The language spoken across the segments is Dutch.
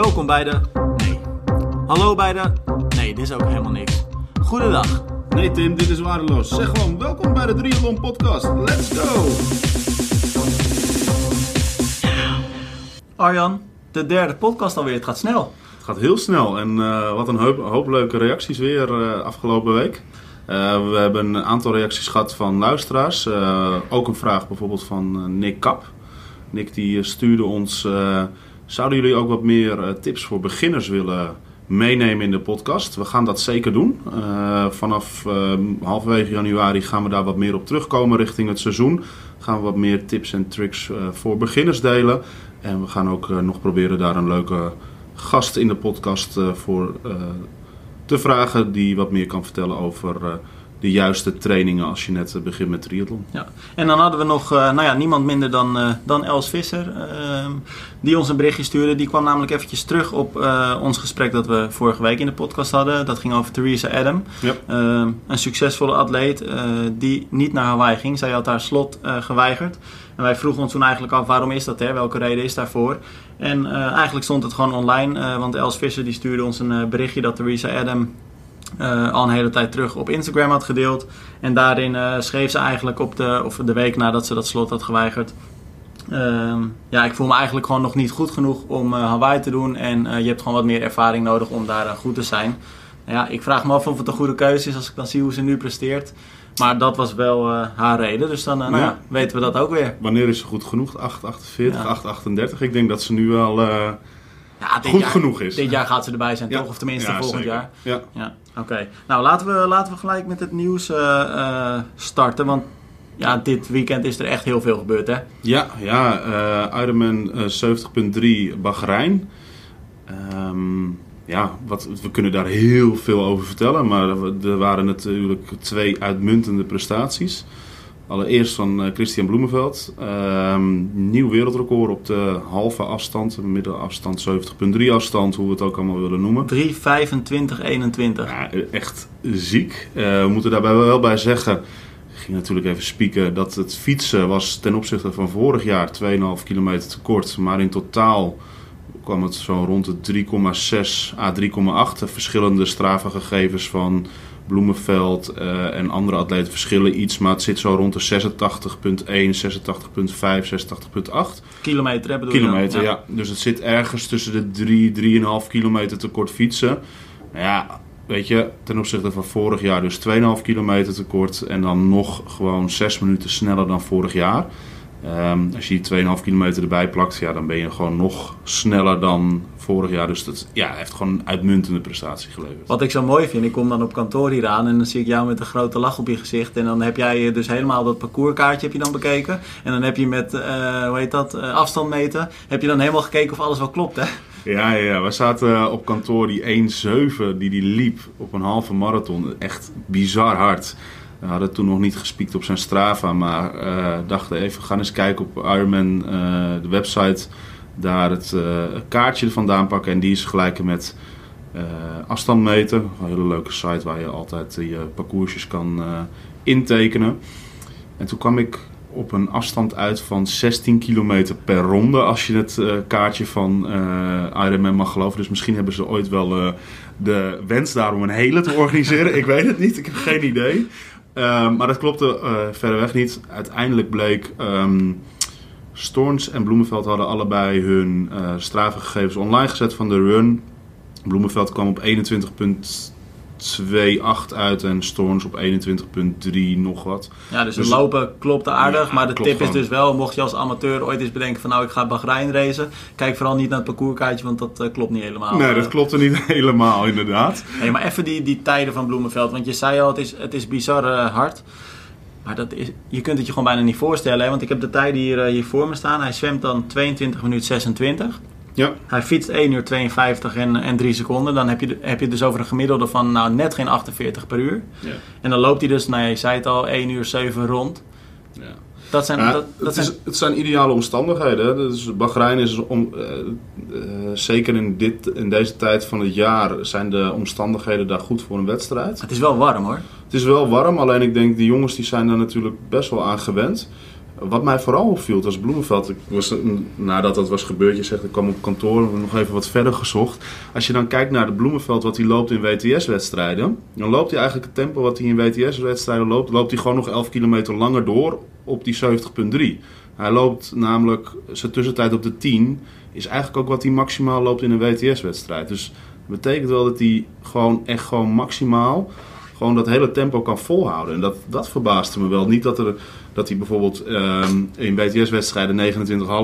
Welkom bij de. Nee. Hallo bij de. Nee, dit is ook helemaal niks. Goedendag. Nee Tim, dit is waardeloos. Zeg gewoon welkom bij de Triathlon Podcast. Let's go! Arjan, de derde podcast alweer. Het gaat snel. Het gaat heel snel en uh, wat een hoop, hoop, leuke reacties weer uh, afgelopen week. Uh, we hebben een aantal reacties gehad van luisteraars. ook een vraag bijvoorbeeld van Nick Kap. Nick die stuurde ons... zouden jullie ook wat meer tips voor beginners willen meenemen in de podcast. We gaan dat zeker doen. Uh, vanaf uh, halverwege januari gaan we daar wat meer op terugkomen richting het seizoen. Gaan we wat meer tips en tricks uh, voor beginners delen. En we gaan ook nog proberen daar een leuke gast in de podcast voor te vragen. Die wat meer kan vertellen over de juiste trainingen als je net begint met triathlon. Ja. En dan hadden we nog uh, nou ja, niemand minder dan, uh, dan Els Visser, uh, die ons een berichtje stuurde. Die kwam namelijk eventjes terug op eh, ons gesprek dat we vorige week in de podcast hadden. Dat ging over Theresa Adam. Ehm, een succesvolle atleet die niet naar Hawaii ging. Zij had haar slot geweigerd. En wij vroegen ons toen eigenlijk af waarom is dat, hè? welke reden is daarvoor. En eigenlijk stond het gewoon online, want Els Visser die stuurde ons een berichtje dat Theresa Adam uh, al een hele tijd terug op Instagram had gedeeld. En daarin uh, schreef ze eigenlijk op de, of de week nadat ze dat slot had geweigerd. Uh, ja, ik voel me eigenlijk gewoon nog niet goed genoeg om uh, Hawaii te doen. En je hebt gewoon wat meer ervaring nodig om daar goed te zijn. Ja, ik vraag me af of het een goede keuze is als ik dan zie hoe ze nu presteert. Maar dat was wel haar reden. Dus dan nou ja, weten we dat ook weer. Wanneer is ze goed genoeg? 8,48, ja. 8,38. Ik denk dat ze nu wel ja, goed jaar, genoeg is. Dit jaar gaat ze erbij zijn, toch? Of tenminste volgend jaar. Ja. ja. Oké. Nou, laten we, laten we gelijk met het nieuws uh, uh, starten. Want ja, dit weekend is er echt heel veel gebeurd, hè? Ja, ja. Uh, Ironman 70.3 Bahrein. Um, ja, wat, we kunnen daar heel veel over vertellen. Maar er waren natuurlijk twee uitmuntende prestaties. Allereerst van uh, Christian Bloemenveld. Um, nieuw wereldrecord op de halve afstand, middenafstand, 70.3 afstand, hoe we het ook allemaal willen noemen. 3.25.21. Ja, echt ziek. Uh, we moeten daarbij wel bij zeggen, ik ging natuurlijk even spieken, dat het fietsen was ten opzichte van vorig jaar 2,5 kilometer te kort. Maar in totaal kwam het zo rond de 3,6 à 3,8. Verschillende strafengegevens van Bloemenveld uh, en andere atleten verschillen iets, maar het zit zo rond de 86,1, 86,5, 86,8. Kilometer hebben we Kilometer, ja. ja. Dus het zit ergens tussen de 3, 3,5 kilometer te kort fietsen. Nou ja, weet je, ten opzichte van vorig jaar dus 2,5 kilometer te kort en dan nog gewoon 6 minuten sneller dan vorig jaar. Um, als je die 2,5 kilometer erbij plakt, ja, dan ben je gewoon nog sneller dan vorig jaar. Dus dat ja, heeft gewoon een uitmuntende prestatie geleverd. Wat ik zo mooi vind, ik kom dan op kantoor hier aan en dan zie ik jou met een grote lach op je gezicht. En dan heb jij dus helemaal dat parcourskaartje heb je dan bekeken. En dan heb je met, uh, hoe heet dat, uh, afstand meten, heb je dan helemaal gekeken of alles wel klopt, hè? Ja, ja, we zaten op kantoor die 1,7 die die liep op een halve marathon. Echt bizar hard. We hadden toen nog niet gespiekt op zijn Strava, maar uh, dachten even, gaan eens kijken op Ironman, uh, de website, daar het uh, kaartje vandaan pakken. En die is gelijk met afstand meten. Een hele leuke site waar je altijd je parcoursjes kan intekenen. En toen kwam ik op een afstand uit van 16 kilometer per ronde, als je het kaartje van Ironman mag geloven. Dus misschien hebben ze ooit wel de wens daar om een hele te organiseren. ik weet het niet, ik heb geen idee. Ehm, maar dat klopte uh, verreweg niet. Uiteindelijk bleek. Um, Storns en Bloemenveld hadden allebei hun uh, strafengegevens online gezet van de run. Bloemenveld kwam op 21,2 2,8 uit en Storms op 21,3 nog wat. Ja, dus, het dus- lopen klopt aardig. maar de tip is dus wel, mocht je als amateur ooit eens bedenken van nou ik ga Bahrein racen. Kijk vooral niet naar het parcourskaartje, want dat uh, klopt niet helemaal. Nee, dat klopt er niet helemaal inderdaad. Nee, maar even die, die tijden van Bloemenveld. Want je zei al, het is, het is bizar uh, hard. Maar dat is, je kunt het je gewoon bijna niet voorstellen. Hè? Want ik heb de tijden hier, uh, hier voor me staan. Hij zwemt dan 22 minuten 26. Ja. Hij fietst 1 uur 52 en, en 3 seconden. Dan heb je, heb je dus over een gemiddelde van nou, net geen 48 per uur. Ja. En dan loopt hij dus, nou ja, je zei het al, 1 uur 7 rond. Ja. Dat zijn, ja, dat, dat het, zijn... het zijn ideale omstandigheden. Dus Bahrein is om, uh, uh, zeker in, dit, in deze tijd van het jaar zijn de omstandigheden daar goed voor een wedstrijd. Het is wel warm hoor. Het is wel warm, alleen ik denk die jongens die zijn daar natuurlijk best wel aan gewend. Wat mij vooral opviel was Bloemenveld. Ik was, nadat dat was gebeurd, je zegt ik kwam op kantoor nog even wat verder gezocht. Als je dan kijkt naar de Bloemenveld wat hij loopt in WTS-wedstrijden, dan loopt hij eigenlijk het tempo wat hij in WTS-wedstrijden loopt, loopt hij gewoon nog 11 kilometer langer door op die 70.3. Hij loopt namelijk zijn tussentijd op de 10 is eigenlijk ook wat hij maximaal loopt in een WTS-wedstrijd. Dus dat betekent wel dat hij gewoon echt gewoon maximaal gewoon dat hele tempo kan volhouden. En dat, dat verbaasde me wel. Niet dat, er, dat hij bijvoorbeeld um, in BTS-wedstrijden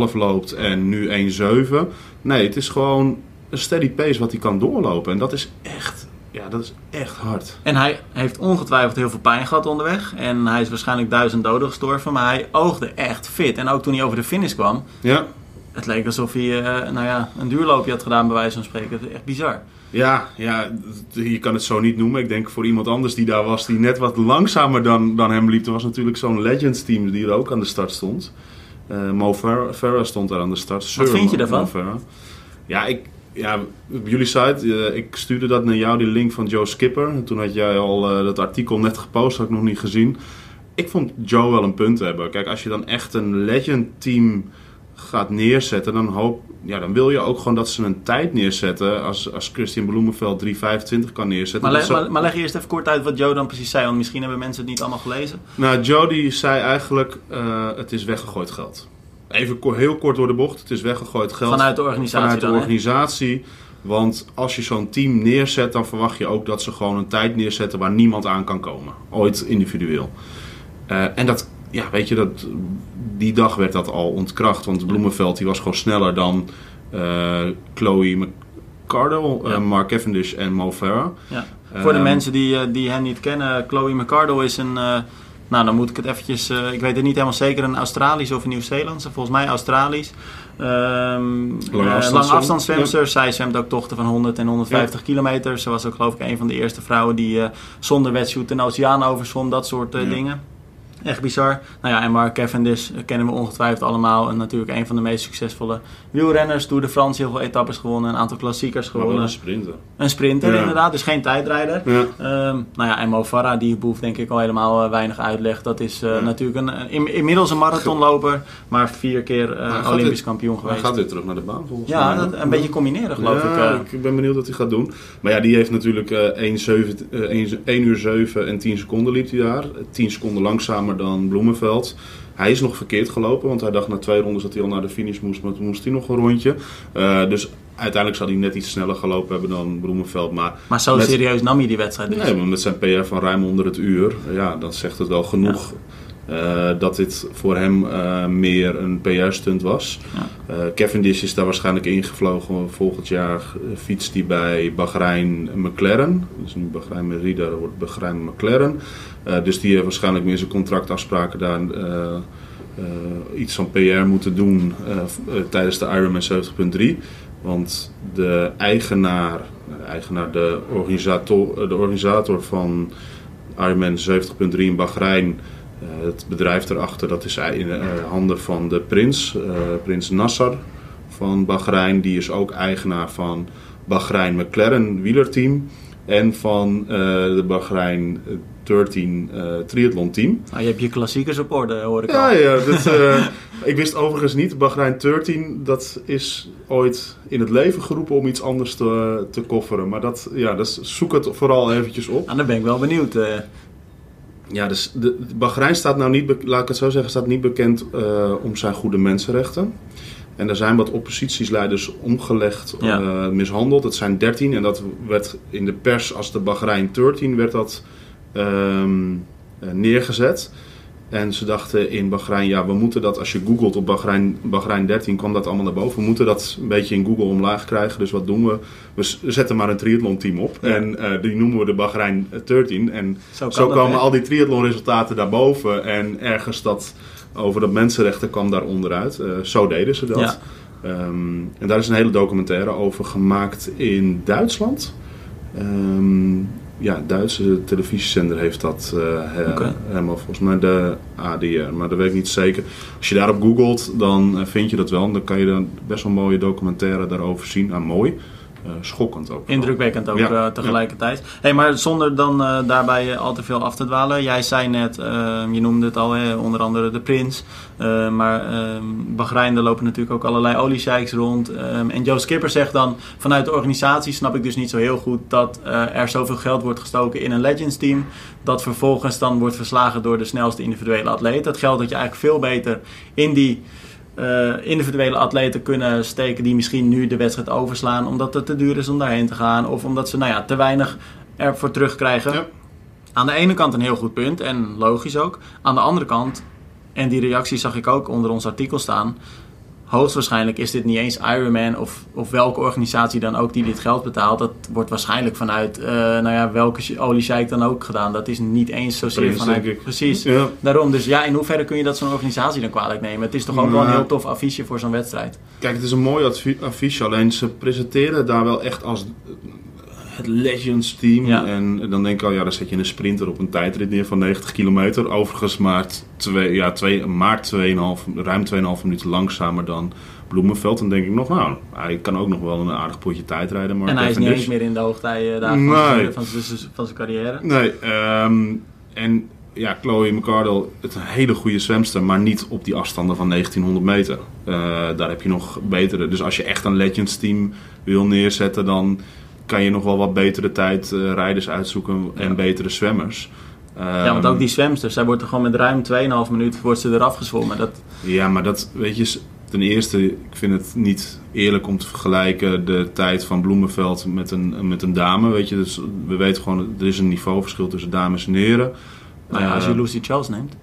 29,5 loopt en nu 1,7. Nee, het is gewoon een steady pace wat hij kan doorlopen. En dat is echt, ja, dat is echt hard. En hij heeft ongetwijfeld heel veel pijn gehad onderweg. En hij is waarschijnlijk duizend doden gestorven. Maar hij oogde echt fit. En ook toen hij over de finish kwam. Ja. Het leek alsof hij uh, nou ja, een duurloopje had gedaan, bij wijze van spreken. Is echt bizar. Ja, ja, je kan het zo niet noemen. Ik denk voor iemand anders die daar was, die net wat langzamer dan, dan hem liep. Er was natuurlijk zo'n Legends team die er ook aan de start stond. Uh, Mo Farah stond daar aan de start. Wat vind je daarvan? Ja, ik, ja, op jullie site, uh, ik stuurde dat naar jou, die link van Joe Skipper. En toen had jij al uh, dat artikel net gepost, had ik nog niet gezien. Ik vond Joe wel een punt hebben. Kijk, als je dan echt een Legend team gaat neerzetten, dan, hoop, ja, dan wil je ook gewoon dat ze een tijd neerzetten. Als, als Christian Bloemenveld 3,25 kan neerzetten. Maar, leg, maar, leg eerst even kort uit wat Joe dan precies zei, want misschien hebben mensen het niet allemaal gelezen. Nou, Joe die zei eigenlijk, uh, het is weggegooid geld. Even heel kort door de bocht, het is weggegooid geld. Vanuit de organisatie Vanuit de dan, organisatie. Want als je zo'n team neerzet, dan verwacht je ook dat ze gewoon een tijd neerzetten waar niemand aan kan komen. Ooit individueel. Uh, en dat ja, weet je, dat, die dag werd dat al ontkracht. Want Bloemenveld die was gewoon sneller dan uh, Chloe McCardle, uh, Mark Cavendish en Mo Farah. Ja. Voor de mensen die, die hen niet kennen, Chloe McCardle is een... Uh, nou, dan moet ik het eventjes... ik weet het niet helemaal zeker, een Australisch of een Nieuw-Zeelandse. Volgens mij Australisch. Um, lange afstandszwemster. Ja. Zij zwemt ook tochten van 100 en 150 ja. kilometer. Ze was ook geloof ik een van de eerste vrouwen die zonder wetsuit een oceaan overzwom. Dat soort ja. dingen. Echt bizar. Nou ja, en Mark Cavendish kennen we ongetwijfeld allemaal. En natuurlijk een van de meest succesvolle wielrenners. Door de Frans heel veel etappes gewonnen. Een aantal klassiekers gewonnen. een sprinter. Een sprinter ja. inderdaad, dus geen tijdrijder. Ja. Um, nou ja, en Mo Farah, die behoeft denk ik al helemaal uh, weinig uitleg. Dat is uh, ja. natuurlijk een, in, inmiddels een marathonloper. Maar vier keer uh, Olympisch dit, kampioen geweest. Hij gaat weer terug naar de baan volgens ja, mij. Dat, een beetje combineren geloof ik. ik ben benieuwd wat hij gaat doen. Maar ja, die heeft natuurlijk 1, 7, 1, 1 uur 7 en 10 seconden liep hij daar. 10 seconden langzamer dan Bloemenveld. Hij is nog verkeerd gelopen, want hij dacht na twee rondes dat hij al naar de finish moest, maar toen moest hij nog een rondje. Uh, dus uiteindelijk zal hij net iets sneller gelopen hebben dan Bloemenveld. Maar, maar zo met, serieus nam hij die wedstrijd dus? Nee, maar met zijn PR van ruim onder het uur, ja, dan zegt het wel genoeg. Ja. Uh, dat dit voor hem uh, meer een PR-stunt was. Ja. Uh, Cavendish is daar waarschijnlijk ingevlogen. Volgend jaar fietst hij bij Bahrein McLaren. Dus nu Bahrein Merida, dat wordt Bahrein McLaren. dus die heeft waarschijnlijk meer zijn contractafspraken daar iets van PR moeten doen tijdens de Ironman 70.3. Want de eigenaar, de, eigenaar de, organisator, de organisator van Ironman 70.3 in Bahrein... Uh, het bedrijf erachter dat is in uh, handen van de prins, uh, prins Nasser van Bahrein. Die is ook eigenaar van Bahrein McLaren wielerteam en van de Bahrein 13 triathlon team. Nou, je hebt je klassiekers op orde, hoor ik ja, al. Ja, dat, ik wist overigens niet, Bahrein 13, dat is ooit in het leven geroepen om iets anders te, te kofferen. Maar dat, ja, dus zoek het vooral eventjes op. Nou, dan ben ik wel benieuwd. Ja, dus de, Bahrein staat nou niet, laat ik het zo zeggen, staat niet bekend uh, om zijn goede mensenrechten. En er zijn wat oppositiesleiders omgelegd, ja. uh, mishandeld. Het zijn 13 en dat werd in de pers als de Bahrein 13 werd dat um, uh, neergezet. En ze dachten in Bahrein, ja, we moeten dat, als je googelt op Bahrein, Bahrein 13, kwam dat allemaal naar boven. We moeten dat een beetje in Google omlaag krijgen. Dus wat doen we? We zetten maar een triathlon team op. Ja. En uh, die noemen we de Bahrein 13. En zo, zo dat, komen al die triathlon resultaten daarboven. En ergens dat over de mensenrechten kwam daar onderuit. Uh, zo deden ze dat. Ja. Um, en daar is een hele documentaire over gemaakt in Duitsland. Um, ja, Duitse televisiezender heeft dat uh, okay. helemaal volgens mij de ADR, maar dat weet ik niet zeker. Als je daarop googelt, dan uh, vind je dat wel. Dan kan je dan best wel mooie documentaire daarover zien. Nou, mooi. Schokkend ook. Indrukwekkend ook Ja, tegelijkertijd. Hey, maar zonder dan daarbij al te veel af te dwalen. Jij zei net, je noemde het al, hè, onder andere de Prins. maar ehm, Bahrein, daar lopen natuurlijk ook allerlei oliesheiks rond. Ehm, en Joe Skipper zegt dan, vanuit de organisatie snap ik dus niet zo heel goed dat er zoveel geld wordt gestoken in een Legends team. Dat vervolgens dan wordt verslagen door de snelste individuele atleet. Dat geld dat je eigenlijk veel beter in die uh, individuele atleten kunnen steken die misschien nu de wedstrijd overslaan omdat het te duur is om daarheen te gaan of omdat ze nou ja, te weinig ervoor terugkrijgen. Ja. Aan de ene kant een heel goed punt en logisch ook. Aan de andere kant, en die reactie zag ik ook onder ons artikel staan, hoogstwaarschijnlijk is dit niet eens Ironman of, of welke organisatie dan ook die dit geld betaalt. Dat wordt waarschijnlijk vanuit uh, nou ja, welke oliescheik dan ook gedaan. Dat is niet eens zozeer vanuit... Precies. Ja. Daarom. Dus ja, in hoeverre kun je dat zo'n organisatie dan kwalijk nemen? Het is toch ook wel een heel tof affiche voor zo'n wedstrijd. Kijk, het is een mooi affiche. Alleen ze presenteren daar wel echt als het Legends team. En dan denk ik al, ja, dan zet je een sprinter op een tijdrit neer van 90 kilometer. Overigens maar, twee, ja, twee, maar 2,5, ruim 2,5 minuten langzamer dan Bloemenveld. Dan denk ik nog, nou, hij kan ook nog wel een aardig potje tijd rijden. Maar en hij is niet eens meer in de hoogtij daar nee. van, van, zijn carrière. Nee, um, en ja, Chloe McCardle, het een hele goede zwemster, maar niet op die afstanden van 1900 meter. Uh, daar heb je nog betere. Dus als je echt een Legends team wil neerzetten, dan kan je nog wel wat betere tijdrijders uitzoeken en betere zwemmers. Ja, want ook ehm, die zwemsters, zij wordt er gewoon met ruim 2,5 minuten wordt ze eraf gezwommen. Dat... Ja, maar dat, weet je, ten eerste, ik vind het niet eerlijk om te vergelijken de tijd van Bloemenveld met een, met een dame. Weet je, dus we weten gewoon, er is een niveauverschil tussen dames en heren. Nou ja, als je ehm, Lucy Charles neemt.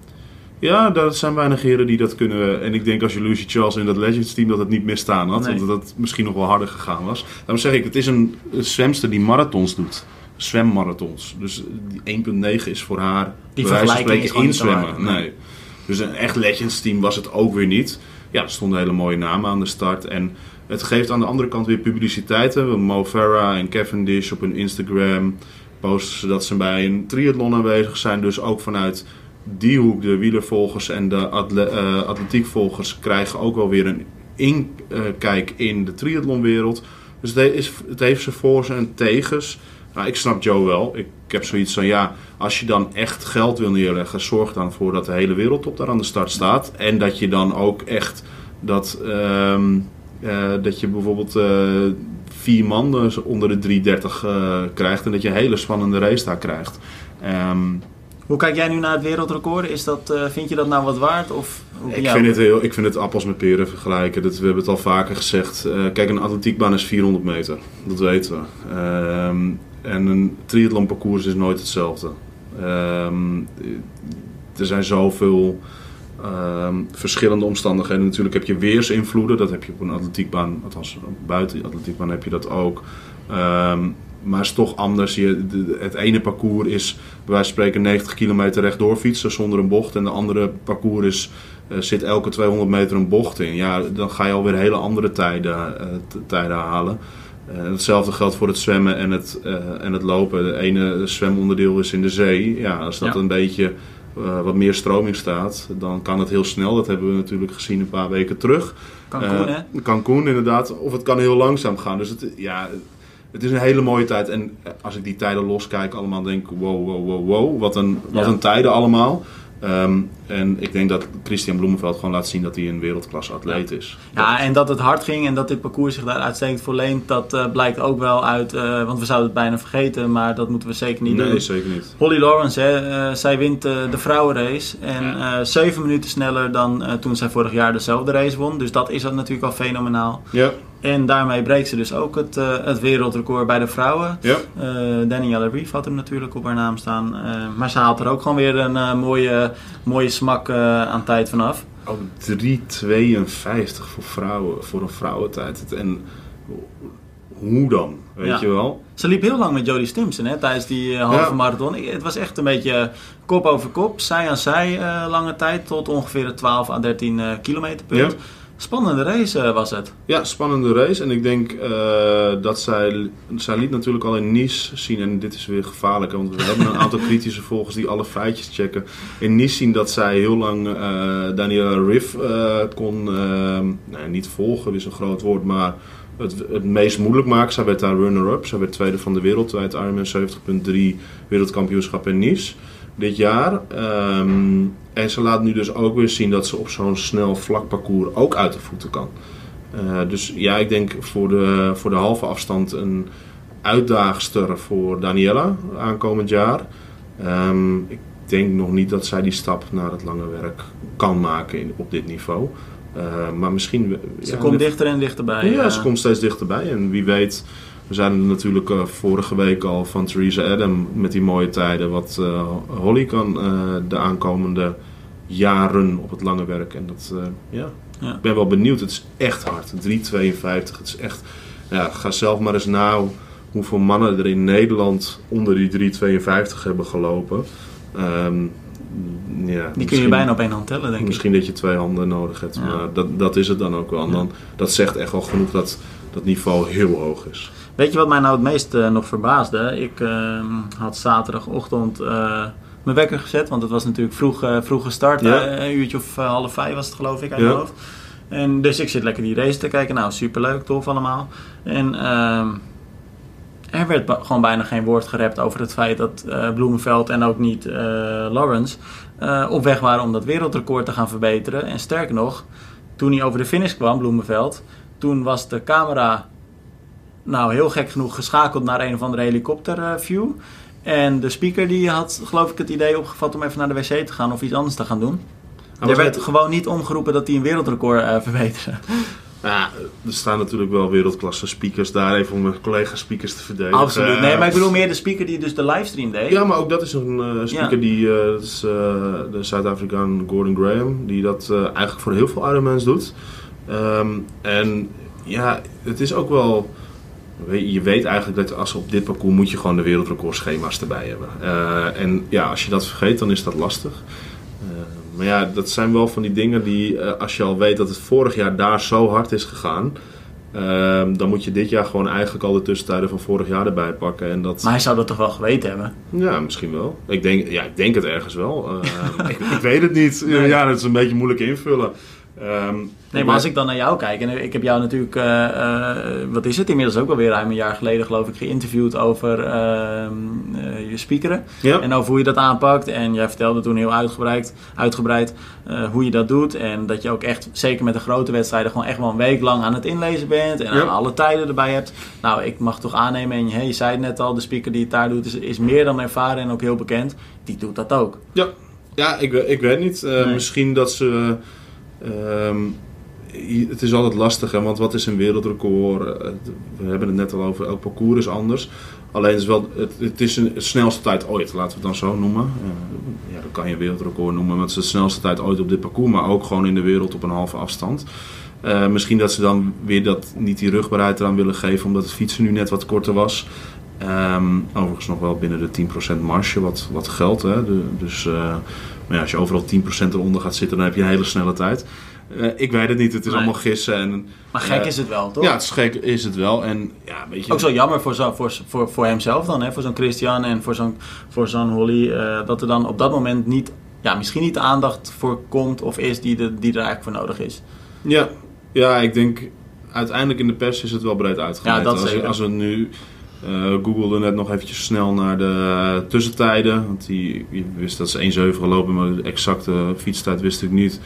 Ja, dat zijn weinig heren die dat kunnen. En ik denk als je Lucy Charles in dat Legends team dat het niet misstaan had. Nee. Dat het misschien nog wel harder gegaan was. Daarom zeg ik, het is een zwemster die marathons doet. Zwemmarathons. Dus 1.9 is voor haar die vergelijking is inzwemmen. Nee. Dus een echt Legends team was het ook weer niet. Ja, er stonden hele mooie namen aan de start. En het geeft aan de andere kant weer publiciteiten. Mo Farah en Cavendish op hun Instagram posten ze dat ze bij een triathlon aanwezig zijn. Dus ook vanuit die hoek, de wielervolgers en de eh, atletiekvolgers, krijgen ook wel weer een inkijk in de triathlonwereld. Dus het, is, het heeft zijn voor's en tegens. Nou, ik snap Joe wel. Ik, heb zoiets van ja, als je dan echt geld wil neerleggen, zorg dan voor dat de hele wereldtop daar aan de start staat. En dat je dan ook echt dat, ehm, eh, dat je bijvoorbeeld uh, vier man onder de 330 uh, krijgt en dat je een hele spannende race daar krijgt. Um, hoe kijk jij nu naar het wereldrecord? Is dat, uh, vind je dat nou wat waard? Of, ik, vind het heel, ik vind het appels met peren vergelijken. Dat, we hebben het al vaker gezegd. Uh, kijk, een atletiekbaan is 400 meter. Dat weten we. Uh, en een triathlonparcours is nooit hetzelfde. Ehm, er zijn zoveel um, verschillende omstandigheden. Natuurlijk heb je weersinvloeden. Dat heb je op een atletiekbaan. Althans, buiten de atletiekbaan heb je dat ook. Um, maar het is toch anders. Je, het ene parcours is bij wijze van spreken 90 kilometer rechtdoor fietsen zonder een bocht. En de andere parcours is, uh, zit elke 200 meter een bocht in. Ja, dan ga je alweer hele andere tijden, uh, tijden halen. Uh, hetzelfde geldt voor het zwemmen en het, en het lopen. De ene zwemonderdeel is in de zee. Ja, als dat een beetje wat meer stroming staat, dan kan het heel snel. Dat hebben we natuurlijk gezien een paar weken terug. Cancun, hè? Cancun, inderdaad. Of het kan heel langzaam gaan. Dus het, ja, het is een hele mooie tijd. En eh, als ik die tijden loskijk, allemaal denk wow, wow, wow, wow. Wat een, wat een tijden allemaal. Ehm, en ik denk dat Christian Bloemenveld gewoon laat zien dat hij een wereldklasse atleet is. Ja, en dat het hard ging en dat dit parcours zich daar uitstekend voor leent, dat uh, blijkt ook wel uit. Uh, want we zouden het bijna vergeten, maar dat moeten we zeker niet nee, doen. zeker niet. Holly Lawrence, hè, uh, zij wint de vrouwenrace. En zeven minuten sneller dan toen zij vorig jaar dezelfde race won. Dus dat is dat natuurlijk al fenomenaal. Ja. En daarmee breekt ze dus ook het, uh, het wereldrecord bij de vrouwen. Ja. Uh, Danielle Reef had hem natuurlijk op haar naam staan. Uh, maar ze haalt er ook gewoon weer een mooie, mooie smak aan tijd vanaf. Ook 3,52 voor vrouwen, voor een vrouwentijd. En hoe dan, weet je wel? Ze liep heel lang met Jodie Stimson hè, tijdens die halve marathon. Het was echt een beetje kop over kop, zij aan zij lange tijd. Tot ongeveer het 12 à 13 kilometer punt. Spannende race eh, was het. Ja, spannende race. En ik denk eh, dat zij... Zij liet natuurlijk al in Nice zien... En dit is weer gevaarlijk, want we hebben een aantal kritische volgers die alle feitjes checken. In Nice zien dat zij heel lang uh, Daniela Riff kon... nee, niet volgen, is een groot woord, maar... Het, het meest moeilijk maken. Zij werd daar runner-up. Zij werd tweede van de wereld bij Ironman 70.3 wereldkampioenschap in Nice dit jaar. Um, en ze laat nu dus ook weer zien dat ze op zo'n snel vlak parcours ook uit de voeten kan. Uh, dus ja, ik denk voor de, voor de halve afstand een uitdaagster voor Daniela aankomend jaar. Um, ik denk nog niet dat zij die stap naar het lange werk kan maken in, op dit niveau. Uh, maar misschien. Ze ja, komt dichter en dichterbij. Ja, ze komt steeds dichterbij. En wie weet we zijn er natuurlijk uh, vorige week al van Theresa Adam met die mooie tijden. Wat uh, Holly kan uh, de aankomende jaren op het lange werk. En dat, ja. ja. ik ben wel benieuwd. Het is echt hard. 3,52. Het is echt... Ja, ga zelf maar eens na hoeveel mannen er in Nederland onder die 3,52 hebben gelopen. Um, ja, die kun je bijna op één hand tellen, denk misschien ik. Misschien dat je twee handen nodig hebt. Ja. Maar dat, dat is het dan ook wel. En dan, dat zegt echt wel genoeg dat dat niveau heel hoog is. Weet je wat mij nou het meest uh, nog verbaasde? Ik uh, had zaterdagochtend uh, mijn wekker gezet, want het was natuurlijk vroeg, uh, vroeg gestart. Ja. een uurtje of half vijf was het geloof ik uit ja. hoofd. En dus ik zit lekker die race te kijken. Nou, superleuk, tof allemaal. En ehm, er werd gewoon bijna geen woord gerept over het feit dat Bloemenveld en ook niet Lawrence op weg waren om dat wereldrecord te gaan verbeteren. En sterker nog, toen hij over de finish kwam, Bloemenveld, toen was de camera nou heel gek genoeg geschakeld naar een of andere helikopterview. En de speaker die had geloof ik het idee opgevat om even naar de wc te gaan of iets anders te gaan doen. er werd gewoon niet omgeroepen dat hij een wereldrecord uh, verbeterde. Ja, er staan natuurlijk wel wereldklasse speakers daar, even om mijn collega-speakers te verdedigen. Absoluut. Nee, maar ik bedoel meer de speaker die dus de livestream deed. Ja, maar ook dat is een uh, speaker die, uh, dat is uh, de Zuid-Afrikaan Gordon Graham, die dat eigenlijk voor heel veel Ironmans doet. Um, en ja, het is ook wel je weet eigenlijk dat als op dit parcours moet je gewoon de wereldrecordschema's erbij hebben. Uh, en ja, als je dat vergeet, dan is dat lastig. Uh, maar ja, dat zijn wel van die dingen die, uh, als je al weet dat het vorig jaar daar zo hard is gegaan, dan moet je dit jaar gewoon eigenlijk al de tussentijden van vorig jaar erbij pakken. En dat... Maar hij zou dat toch wel geweten hebben? Ja, misschien wel. Ik denk, ja, ik denk het ergens wel. ik, ik, weet het niet. Nee. Ja, dat is een beetje moeilijk invullen. Um, nee, maar als ik dan naar jou kijk, en ik heb jou natuurlijk, uh, uh, wat is het, inmiddels ook alweer ruim een jaar geleden geloof ik, geïnterviewd over uh, je speakeren. Ja. En over hoe je dat aanpakt. En jij vertelde toen heel uitgebreid, uitgebreid hoe je dat doet. En dat je ook echt, zeker met de grote wedstrijden, gewoon echt wel een week lang aan het inlezen bent. En ja. aan alle tijden erbij hebt. Nou, ik mag toch aannemen, en hey, je zei het net al, de speaker die het daar doet is, is meer dan ervaren en ook heel bekend. Die doet dat ook. Ja, ja ik, ik weet niet. Nee. Misschien dat ze... Um, het is altijd lastig, hè, want wat is een wereldrecord? Eh, we hebben het net al over, elk parcours is anders. Alleen het is, wel, het, het is een, snelste tijd ooit, laten we het dan zo noemen. Uh, ja, dan kan je een wereldrecord noemen, maar het is de snelste tijd ooit op dit parcours, maar ook gewoon in de wereld op een halve afstand. Uh, misschien dat ze dan weer dat, niet die rugbaarheid eraan willen geven, omdat het fietsen nu net wat korter was. Um, overigens nog wel binnen de 10% marge, wat, wat geldt. Hè? De, dus maar ja, als je overal 10% eronder gaat zitten, dan heb je een hele snelle tijd. Uh, ik weet het niet, het is nee. allemaal gissen. En, maar gek uh, is het wel, toch? Ja, het is gek is het wel. En, ja, weet je... Ook zo jammer voor, zo, voor, voor, voor hemzelf dan, hè? voor zo'n Christian en voor zo'n voor zo'n Holly. Dat er dan op dat moment niet, ja, misschien niet de aandacht voor komt of is die, de, die er eigenlijk voor nodig is. Ja, ja ik denk uiteindelijk in de pers is het wel breed. Ja, dat als, als we nu uh, googelde net nog eventjes snel naar de tussentijden. Want die, wist dat ze 1,7 gelopen, maar de exacte fietstijd wist ik niet.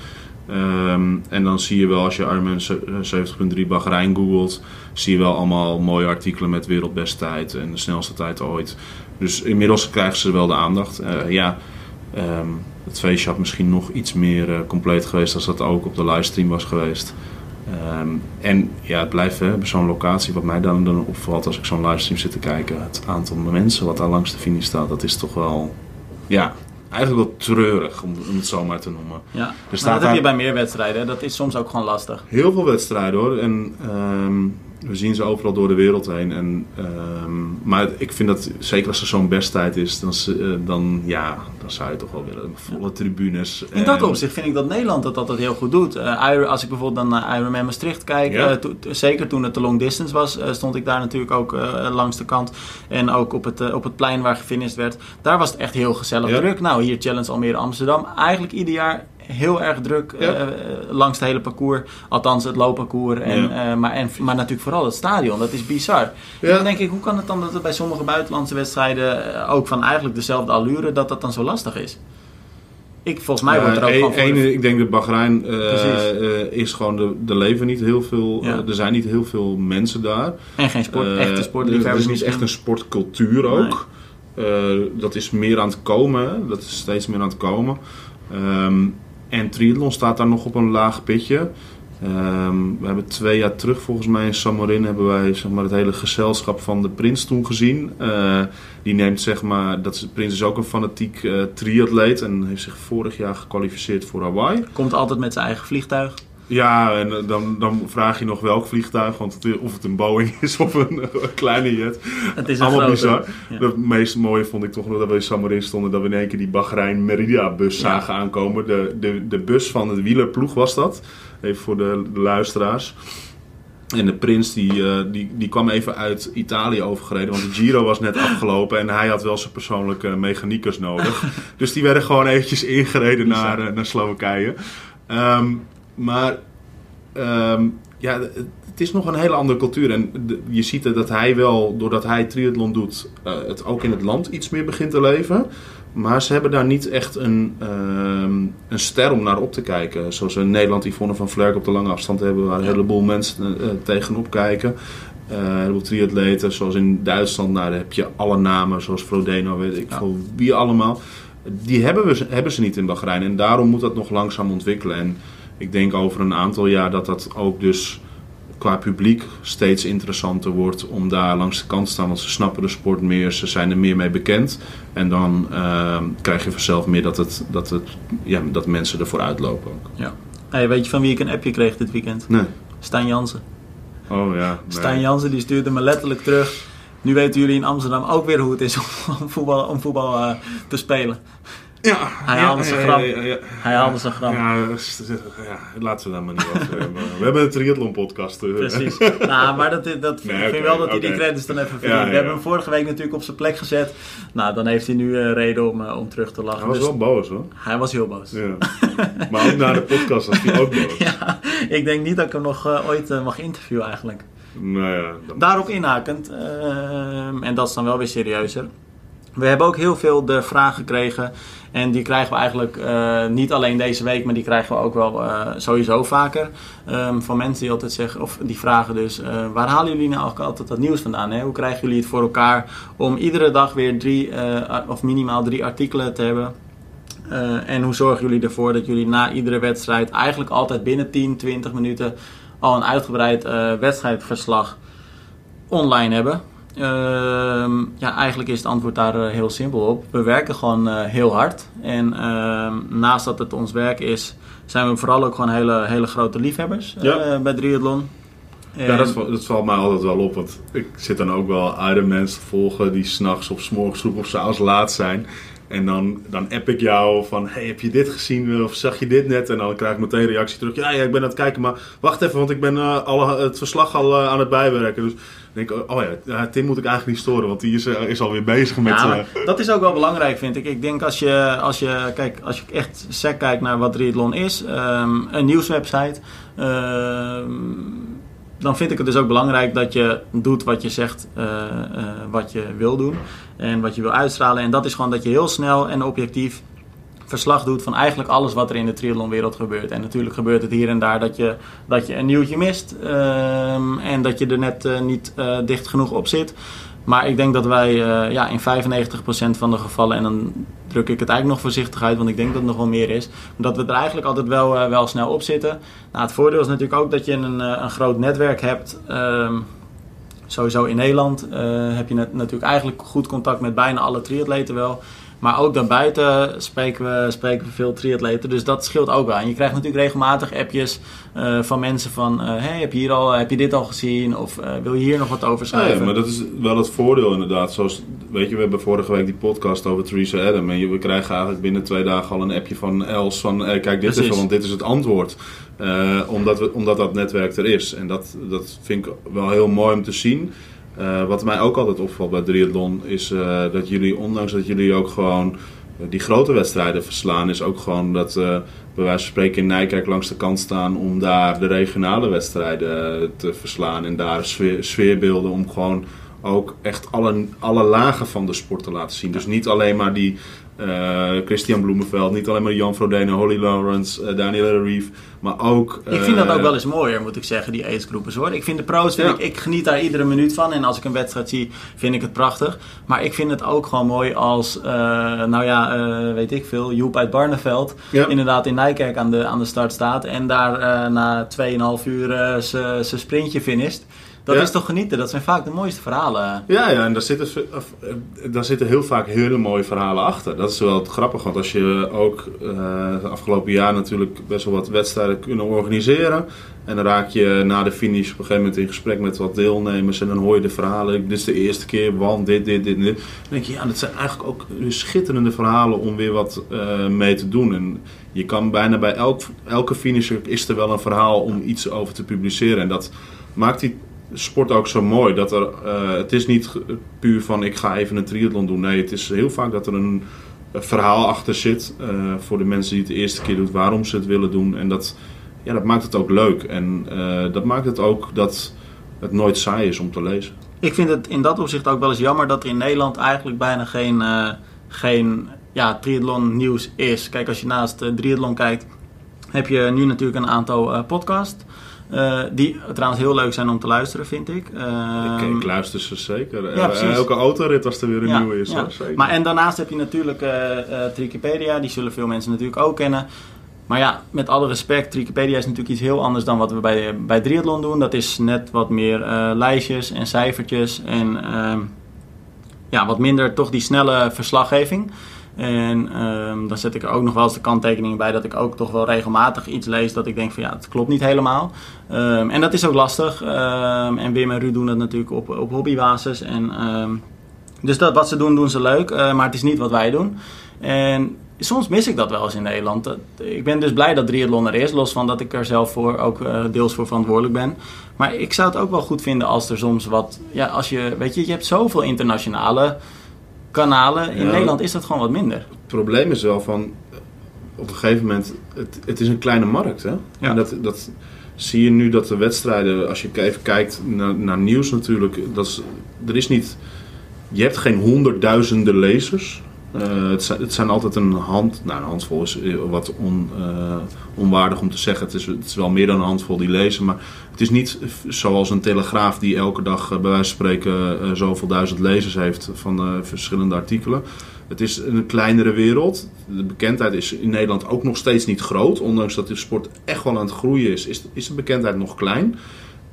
Um, en dan zie je wel, als je Ironman 70.3 Bahrein googelt, zie je wel allemaal mooie artikelen met wereldbeste tijd en de snelste tijd ooit. Dus inmiddels krijgen ze wel de aandacht. Ja, um, het feestje had misschien nog iets meer compleet geweest als dat ook op de livestream was geweest. Um, en ja, het blijft hè, zo'n locatie, wat mij dan, dan opvalt als ik zo'n livestream zit te kijken. Het aantal mensen wat daar langs de finish staat, dat is toch wel, ja, eigenlijk wel treurig, om, om het zo maar te noemen. Ja, er staat dat heb je bij meer wedstrijden, dat is soms ook gewoon lastig. Heel veel wedstrijden hoor. En um, we zien ze overal door de wereld heen. En, ehm, maar ik vind dat, zeker als er zo'n besttijd is, dan, eh, dan, ja, dan zou je toch wel willen. Volle tribunes. In dat En- opzicht vind ik dat Nederland dat altijd heel goed doet. Iron- als ik bijvoorbeeld naar Ironman Maastricht kijk, Ja. eh, to- zeker toen het de long distance was, stond ik daar natuurlijk ook langs de kant. En ook op het, op het plein waar gefinished werd. Daar was het echt heel gezellig Ja. druk. Nou, hier Challenge Almere Amsterdam. Eigenlijk ieder jaar heel erg druk eh, Ja. langs het hele parcours. Althans, het loopparcours. En, Ja. eh, maar, en, maar natuurlijk vooral het stadion. Dat is bizar. Ja. Dan denk ik, hoe kan het dan dat het bij sommige buitenlandse wedstrijden eh, ook van eigenlijk dezelfde allure, dat dat dan zo lastig is? Ik, volgens mij wordt er ook gewoon één- voor de- ik denk dat Bahrein is gewoon, de, er leven niet heel veel, er zijn niet heel veel mensen daar. En geen sport, echte sportliefhebbers. Het is niet echt een sportcultuur ook. Dat is meer aan het komen. Dat is steeds meer aan het komen. Ehm, en triathlon staat daar nog op een laag pitje. Ehm, we hebben twee jaar terug, volgens mij in Samarin, hebben wij zeg maar, het hele gezelschap van de Prins toen gezien. Eh, die neemt zeg maar, dat de Prins is ook een fanatiek eh, triatleet en heeft zich vorig jaar gekwalificeerd voor Hawaii. Komt altijd met zijn eigen vliegtuig. Ja, en eh, dan, dan vraag je nog welk vliegtuig, want het, of het een Boeing is of een, een kleine jet. Het is Allemaal bizar. Ja. Het meest mooie vond ik toch nog dat we in Samarin stonden, dat we in één keer die Bahrein Merida bus Ja. zagen aankomen. De, de, de bus van het wielerploeg was dat, even voor de, de luisteraars. En de prins die, eh, die, die kwam even uit Italië overgereden, want de Giro was net afgelopen en hij had wel zijn persoonlijke mechaniekers nodig. dus die werden gewoon eventjes ingereden naar, eh, naar Slowakije. Ehm, maar ehm, ja, het is nog een hele andere cultuur. En je ziet dat hij wel, doordat hij triathlon doet, eh, het ook in het land iets meer begint te leven. Maar ze hebben daar niet echt een, ehm, een ster om naar op te kijken. Zoals in Nederland Yvonne van Vlerk op de lange afstand hebben, waar een heleboel mensen eh, tegenop kijken. Eh, een heleboel triatleten, zoals in Duitsland, nou, daar heb je alle namen, zoals Frodeno, weet ik Ja. veel wie allemaal. Die hebben, we, hebben ze niet in Bahrein. En daarom moet dat nog langzaam ontwikkelen. En ik denk over een aantal jaar dat dat ook dus qua publiek steeds interessanter wordt om daar langs de kant te staan. Want ze snappen de sport meer, ze zijn er meer mee bekend. En dan ehm, krijg je vanzelf meer dat, het, dat, het, ja, dat mensen ervoor uitlopen ook. Hey, weet je van wie ik een appje kreeg dit weekend? Nee. Stijn Jansen. Oh ja. nee. Stijn Jansen die stuurde me letterlijk terug. Nu weten jullie in Amsterdam ook weer hoe het is om, om voetbal, om voetbal eh, te spelen. Ja, Hij haalde zijn grap. Hij haalde zijn grap. Ja, laten we daar maar niet over. We hebben een triathlon podcast. Precies. nou, maar dat, dat, Nee, ik vind wel dat hij die oké. credits dan even verdient. We hebben hem vorige week natuurlijk op zijn plek gezet. Nou, dan heeft hij nu eh, reden om, eh, om terug te lachen. Hij was Dus wel boos hoor. hij was heel boos. Ja. maar ook na de podcast was hij ook boos. Ja, ik denk niet dat ik hem nog eh, ooit mag interviewen eigenlijk. Nou ja, Daarop inhakend, ehm, en dat is dan wel weer serieuzer. We hebben ook heel veel de vraag gekregen. En die krijgen we eigenlijk eh, niet alleen deze week, maar die krijgen we ook wel eh, sowieso vaker. ehm, van mensen die altijd zeggen, of die vragen dus: eh, waar halen jullie nou eigenlijk altijd dat nieuws vandaan? Hè? Hoe krijgen jullie het voor elkaar om iedere dag weer drie, of minimaal drie artikelen te hebben? En hoe zorgen jullie ervoor dat jullie na iedere wedstrijd eigenlijk altijd binnen 10, 20 minuten al een uitgebreid wedstrijdverslag online hebben? Ehm, ja, eigenlijk is het antwoord daar eh, heel simpel op. We werken gewoon eh, heel hard. En ehm, naast dat het ons werk is, zijn we vooral ook gewoon hele, hele grote liefhebbers eh, Ja. bij triathlon. Ja, dat, val- dat valt mij altijd wel op. Want ik zit dan ook wel Ironmans te volgen die s'nachts of s'morgens vroeg of s'avonds laat zijn. En dan, dan app ik jou van, hey, heb je dit gezien of zag je dit net? En dan krijg ik meteen een reactie terug. Ja, ja, ik ben aan het kijken, maar wacht even, want ik ben eh, alle, het verslag al eh, aan het bijwerken. Dus denk ik, oh ja, Tim moet ik eigenlijk niet storen, want die is, eh, is alweer bezig met... Ja, eh, dat is ook wel belangrijk, vind ik. Ik denk als je, als je, kijk, als je echt sec kijkt naar wat triathlon is, ehm, een nieuwswebsite, ehm, dan vind ik het dus ook belangrijk dat je doet wat je zegt, eh, eh, wat je wil doen en wat je wil uitstralen. En dat is gewoon dat je heel snel en objectief verslag doet van eigenlijk alles wat er in de triathlonwereld gebeurt. En natuurlijk gebeurt het hier en daar dat je, dat je een nieuwtje mist ehm, en dat je er net eh, niet dicht genoeg op zit. Maar ik denk dat wij eh, ja, in 95% van de gevallen, en dan druk ik het eigenlijk nog voorzichtig uit, want ik denk dat het nog wel meer is, dat we er eigenlijk altijd wel, eh, wel snel op zitten. Nou, het voordeel is natuurlijk ook dat je een, eh, een groot netwerk hebt. Ehm, sowieso in Nederland heb je net, natuurlijk eigenlijk goed contact met bijna alle triatleten wel. Maar ook daarbuiten spreken we, spreken we veel triatleten. Dus dat scheelt ook wel. En je krijgt natuurlijk regelmatig appjes uh, van mensen van... Uh, hey, heb je, hier al, heb je dit al gezien? Of uh, wil je hier nog wat over schrijven? Ja, maar dat is wel het voordeel inderdaad. Zoals, weet je, we hebben vorige week die podcast over Theresa Adam. En we krijgen eigenlijk binnen twee dagen al een appje van Els van... kijk, dit Precies. even, want dit is het antwoord. omdat, we, omdat dat netwerk er is. En dat, dat vind ik wel heel mooi om te zien... Uh, wat mij ook altijd opvalt bij triathlon is uh, dat jullie, ondanks dat jullie ook gewoon uh, die grote wedstrijden verslaan, is ook gewoon dat bij wijze van spreken in Nijkerk langs de kant staan om daar de regionale wedstrijden te verslaan en daar sfeer, sfeerbeelden om gewoon ook echt alle, alle lagen van de sport te laten zien. Dus niet alleen maar die uh, Christian Bloemenveld, niet alleen maar Jan Frodeno, Holly Lawrence, uh, Daniel Reeve, maar ook... ik vind dat ook wel eens mooier, moet ik zeggen, die agegroepes hoor. Ik vind de pro's, vind ik, ik geniet daar iedere minuut van en als ik een wedstrijd zie, vind ik het prachtig. Maar ik vind het ook gewoon mooi als, nou ja, weet ik veel, Joep uit Barneveld inderdaad in Nijkerk aan de, aan de start staat en daar na 2,5 uur zijn sprintje finisht. Dat is toch genieten? Dat zijn vaak de mooiste verhalen. Ja, ja en daar zitten, eh, daar zitten heel vaak hele mooie verhalen achter. Dat is wel grappig, want als je ook uh, de afgelopen jaar natuurlijk best wel wat wedstrijden kunnen organiseren. En dan raak je na de finish op een gegeven moment in gesprek met wat deelnemers. En dan hoor je de verhalen. Dit is de eerste keer, want dit, dit, dit, dit. Dan denk je, ja, dat zijn eigenlijk ook schitterende verhalen om weer wat uh, mee te doen. En je kan bijna bij elk, elke finisher is er wel een verhaal om iets over te publiceren. En dat maakt die sport ook zo mooi. Dat er, uh, het is niet puur van ik ga even een triathlon doen. Nee, het is heel vaak dat er een, verhaal achter zit. Uh, voor de mensen die het de eerste keer doen, waarom ze het willen doen. En dat, ja, dat maakt het ook leuk. En uh, dat maakt het ook dat het nooit saai is om te lezen. Ik vind het in dat opzicht ook wel eens jammer dat er in Nederland eigenlijk bijna geen, geen ja, triathlon nieuws is. Kijk, als je naast uh, triathlon kijkt, heb je nu natuurlijk een aantal podcasts. Uh, die trouwens heel leuk zijn om te luisteren, vind ik. Uh, ik, ik, luister ze zeker. Ja, uh, elke autorit als er weer een nieuwe is. Ja. Maar en daarnaast heb je natuurlijk Trikipedia. Die zullen veel mensen natuurlijk ook kennen. Maar ja, met alle respect, Trikipedia is natuurlijk iets heel anders dan wat we bij, bij Triathlon doen. Dat is net wat meer lijstjes en cijfertjes. En ehm, ja, wat minder toch die snelle verslaggeving. En um, dan zet ik er ook nog wel eens de kanttekeningen bij dat ik ook toch wel regelmatig iets lees dat ik denk van ja, het klopt niet helemaal. Um, en dat is ook lastig. Um, en Wim en Ruud doen dat natuurlijk op, op hobbybasis. En, dus dat, wat ze doen, doen ze leuk. Uh, maar het is niet wat wij doen. En soms mis ik dat wel eens in Nederland. Ik ben dus blij dat triathlon er is, los van dat ik er zelf voor ook uh, deels voor verantwoordelijk ben. Maar ik zou het ook wel goed vinden als er soms wat, ja, als je, weet je, je hebt zoveel internationale kanalen. In Nederland is dat gewoon wat minder. Het probleem is wel van, op een gegeven moment, het, het is een kleine markt. Hè? Ja. En dat, dat zie je nu dat de wedstrijden, als je even kijkt naar, naar nieuws natuurlijk, dat is, er is niet, je hebt geen honderdduizenden lezers. Uh, het, zijn, altijd een hand, nou een handvol is eh, wat on, uh, onwaardig om te zeggen. Het is, het is wel meer dan een handvol die lezen, maar het is niet zoals een telegraaf die elke dag bij wijze van spreken zoveel duizend lezers heeft van verschillende artikelen. Het is een kleinere wereld. De bekendheid is in Nederland ook nog steeds niet groot. Ondanks dat de sport echt wel aan het groeien is, is, is de bekendheid nog klein.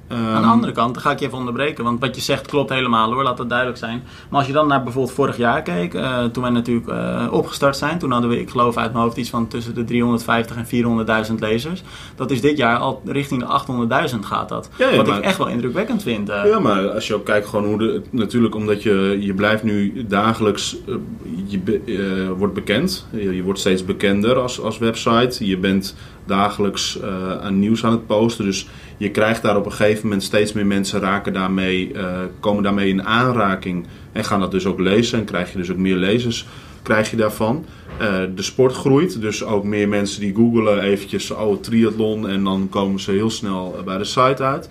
Aan de andere kant, dan ga ik je even onderbreken, want wat je zegt klopt helemaal hoor, laat dat duidelijk zijn. Maar als je dan naar bijvoorbeeld vorig jaar keek, uh, toen wij natuurlijk uh, opgestart zijn, toen hadden we, ik geloof uit mijn hoofd, iets van tussen de 350 en 400.000 lezers. Dat is dit jaar al richting de 800.000 gaat dat. Ja, ja, wat ik echt wel indrukwekkend vind. Uh. Ja, maar als je ook kijkt gewoon hoe de, natuurlijk omdat je, je blijft nu dagelijks, je wordt bekend, je, je, wordt steeds bekender als, als website, je bent dagelijks aan nieuws aan het posten, dus je krijgt daar op een gegeven moment steeds meer mensen raken daarmee, uh, komen daarmee in aanraking en gaan dat dus ook lezen en krijg je dus ook meer lezers krijg je daarvan. Uh, de sport groeit, dus ook meer mensen die googelen eventjes oh triathlon en dan komen ze heel snel bij de site uit.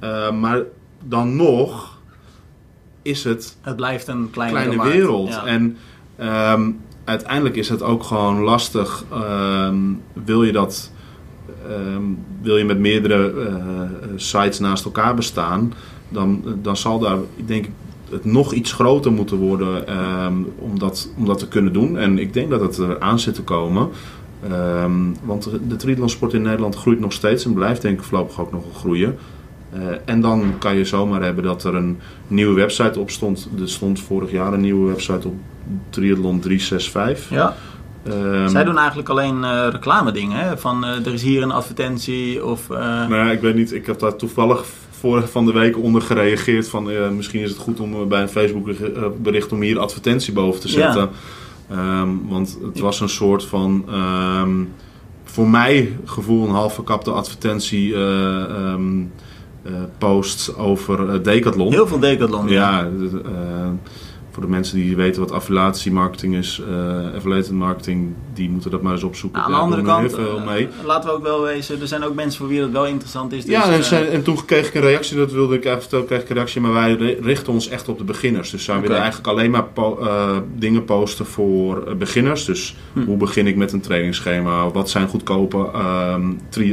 Uh, maar dan nog is het, het blijft een kleine, kleine wereld. En um, uiteindelijk is het ook gewoon lastig. Um, wil je dat Ehm, wil je met meerdere uh, sites naast elkaar bestaan, dan, dan zal daar, denk ik, het nog iets groter moeten worden um, om, dat, om dat te kunnen doen. En ik denk dat het er aan zit te komen. Want de triathlonsport in Nederland groeit nog steeds en blijft denk ik voorlopig ook nog groeien. Eh, en dan kan je zomaar hebben dat er een nieuwe website op stond. Er stond vorig jaar een nieuwe website op Triathlon 365. Ja. Ehm, Zij doen eigenlijk alleen eh reclame dingen. Hè? Van eh, er is hier een advertentie of... Nou ja, ik weet niet. Ik heb daar toevallig vorige van de week onder gereageerd. Van misschien is het goed om bij een Facebook bericht om hier advertentie boven te zetten. Ehm, want het was een soort van. ehm, voor mij gevoel een half verkapte advertentie. Eh, posts over eh, Decathlon. Heel veel decathlon. Ja, d- eh, voor de mensen die weten wat affiliatiemarketing is, eh affiliate marketing, die moeten dat maar eens opzoeken. Nou, aan de andere kant, veel mee. eh, laten we ook wel wezen, er zijn ook mensen voor wie dat wel interessant is. Dus, ja, en, eh, zij- en toen kreeg ik een reactie, dat wilde ik even vertellen, kreeg ik een reactie, maar wij ri- richten ons echt op de beginners. Dus zij willen eigenlijk alleen maar po- eh, dingen posten voor eh, beginners. Dus Hm. hoe begin ik met een trainingsschema? Wat zijn goedkope, ehm,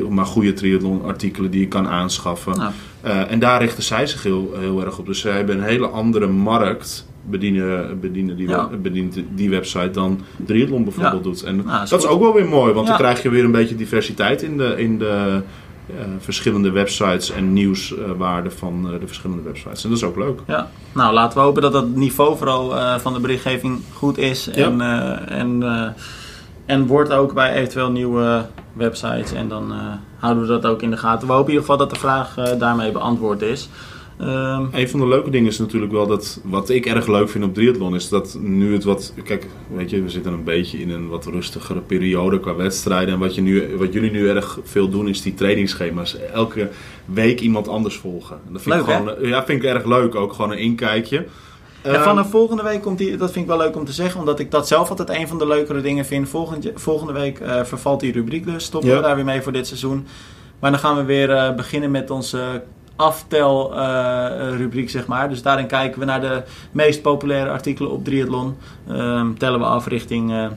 maar goede triathlon artikelen die je kan aanschaffen? nou, Eh, en daar richten zij zich heel, heel erg op. Dus zij hebben een hele andere markt bedienen, bedienen die, Ja. bedient die website dan Triathlon bijvoorbeeld doet. En Nou, is dat is ook wel weer mooi, want Ja. dan krijg je weer een beetje diversiteit in de, in de eh, verschillende websites en nieuwswaarden van eh, de verschillende websites. En dat is ook leuk. Ja, nou laten we hopen dat het niveau vooral eh, van de berichtgeving goed is. En, en, en wordt ook bij eventueel nieuwe websites. En dan houden we dat ook in de gaten. We hopen in ieder geval dat de vraag daarmee beantwoord is. Ehm, Een van de leuke dingen is natuurlijk wel dat, wat ik erg leuk vind op triathlon, is dat nu het wat, kijk, weet je, we zitten een beetje in een wat rustigere periode qua wedstrijden. En wat, je nu, wat jullie nu erg veel doen, is die trainingsschema's. Elke week iemand anders volgen. En dat vind Leuk, ik gewoon, ja, vind ik erg leuk, ook gewoon een inkijkje. en Ehm, vanaf volgende week komt die, dat vind ik wel leuk om te zeggen, omdat ik dat zelf altijd een van de leukere dingen vind. Volgende, volgende week eh, vervalt die rubriek dus, stoppen Ja. we daar weer mee voor dit seizoen. Maar dan gaan we weer eh, beginnen met onze aftel eh, rubriek, zeg maar. Dus daarin kijken we naar de meest populaire artikelen op Triathlon. Ehm, tellen we af richting... eh,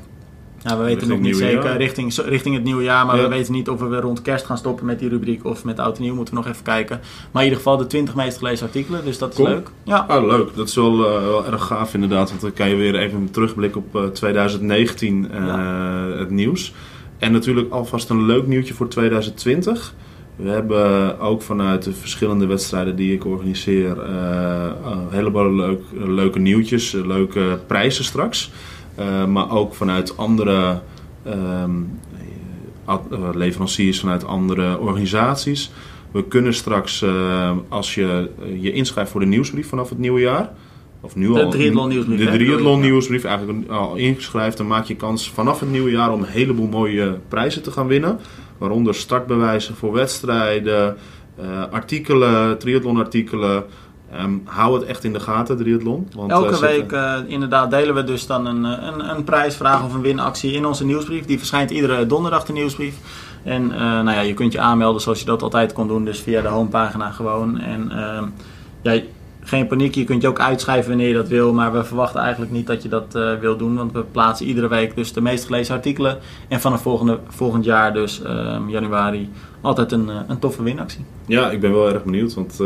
nou, we weten Richting nog niet zeker jaar. richting, richting het nieuwe jaar, maar Ja. we weten niet of we weer rond kerst gaan stoppen met die rubriek of met oud en nieuw. Moeten we nog even kijken. Maar in ieder geval de 20 meest gelezen artikelen, dus dat is leuk. Ja. Ah, leuk. Dat is wel, eh, wel erg gaaf inderdaad. Want dan kan je weer even terugblikken op eh, 2019, eh, het nieuws. En natuurlijk alvast een leuk nieuwtje voor 2020. We hebben ook vanuit de verschillende wedstrijden die ik organiseer... eh, een heleboel leuk, leuke nieuwtjes, leuke prijzen straks. Eh, maar ook vanuit andere ehm, eh, leveranciers, vanuit andere organisaties... We kunnen straks, als je je inschrijft voor de nieuwsbrief vanaf het nieuwe jaar, of nu De al. triathlon nieuwsbrief, De triathlon nieuwsbrief, eigenlijk al ingeschreven, dan maak je kans vanaf het nieuwe jaar om een heleboel mooie prijzen te gaan winnen. Waaronder startbewijzen voor wedstrijden, eh, artikelen, triathlonartikelen. Ehm, hou het echt in de gaten, triathlon. Want, eh, Elke week eh, inderdaad delen we dus dan een, een, een prijsvraag of een winactie in onze nieuwsbrief. Die verschijnt iedere donderdag de nieuwsbrief. En nou ja, je kunt je aanmelden zoals je dat altijd kon doen, dus via de homepagina gewoon. En ja, geen paniek, je kunt je ook uitschrijven wanneer je dat wil, maar we verwachten eigenlijk niet dat je dat eh, wil doen, want we plaatsen iedere week dus de meest gelezen artikelen. En vanaf volgende, volgend jaar, dus ehm, januari, altijd een, eh, een toffe winactie. Ja, ik ben wel erg benieuwd, want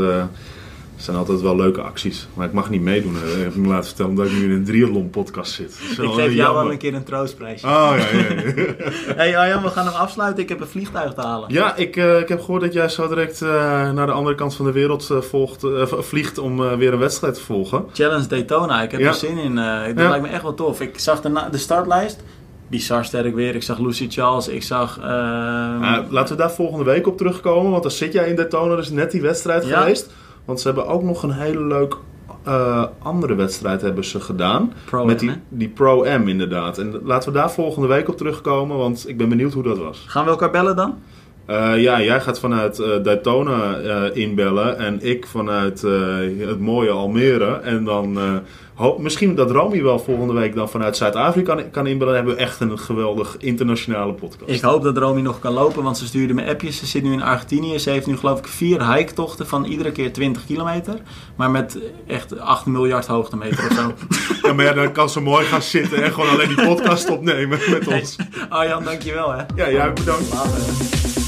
er zijn altijd wel leuke acties. Maar ik mag niet meedoen. Ik heb me laten vertellen omdat ik nu in een triathlon podcast zit. Dat Ik geef jou jammer. wel een keer een troostprijsje. Oh ja, ja, ja. Hey Arjan, we gaan hem afsluiten. Ik heb een vliegtuig te halen. Ja, ik, eh, ik heb gehoord dat jij zo direct eh, naar de andere kant van de wereld eh, volgt, vliegt om weer een wedstrijd te volgen. Challenge Daytona, ik heb er zin in. dat lijkt me echt wel tof. Ik zag de, de startlijst. Bizar sterk weer. Ik zag Lucy Charles. Ik zag... Uh, laten we daar volgende week op terugkomen, want dan zit jij in Daytona, dus net die wedstrijd Ja. geweest. Want ze hebben ook nog een hele leuk eh, andere wedstrijd hebben ze gedaan. Pro met die, die Pro-M inderdaad. En laten we daar volgende week op terugkomen, want ik ben benieuwd hoe dat was. Gaan we elkaar bellen dan? Eh, ja, jij gaat vanuit eh, Daytona inbellen en ik vanuit het mooie Almere. En dan hoop, misschien dat Romy wel volgende week dan vanuit Zuid-Afrika kan, kan inbellen. Dan hebben we echt een geweldig internationale podcast. Ik hoop dat Romy nog kan lopen, want ze stuurde me appjes. Ze zit nu in Argentinië. Ze heeft nu geloof ik vier hike-tochten van iedere keer 20 kilometer. Maar met echt 8 miljard hoogtemeter of zo. Ja, maar ja, dan kan ze mooi gaan zitten en gewoon alleen die podcast opnemen met ons. Arjan, dankjewel hè. Ja, jij bedankt. Later.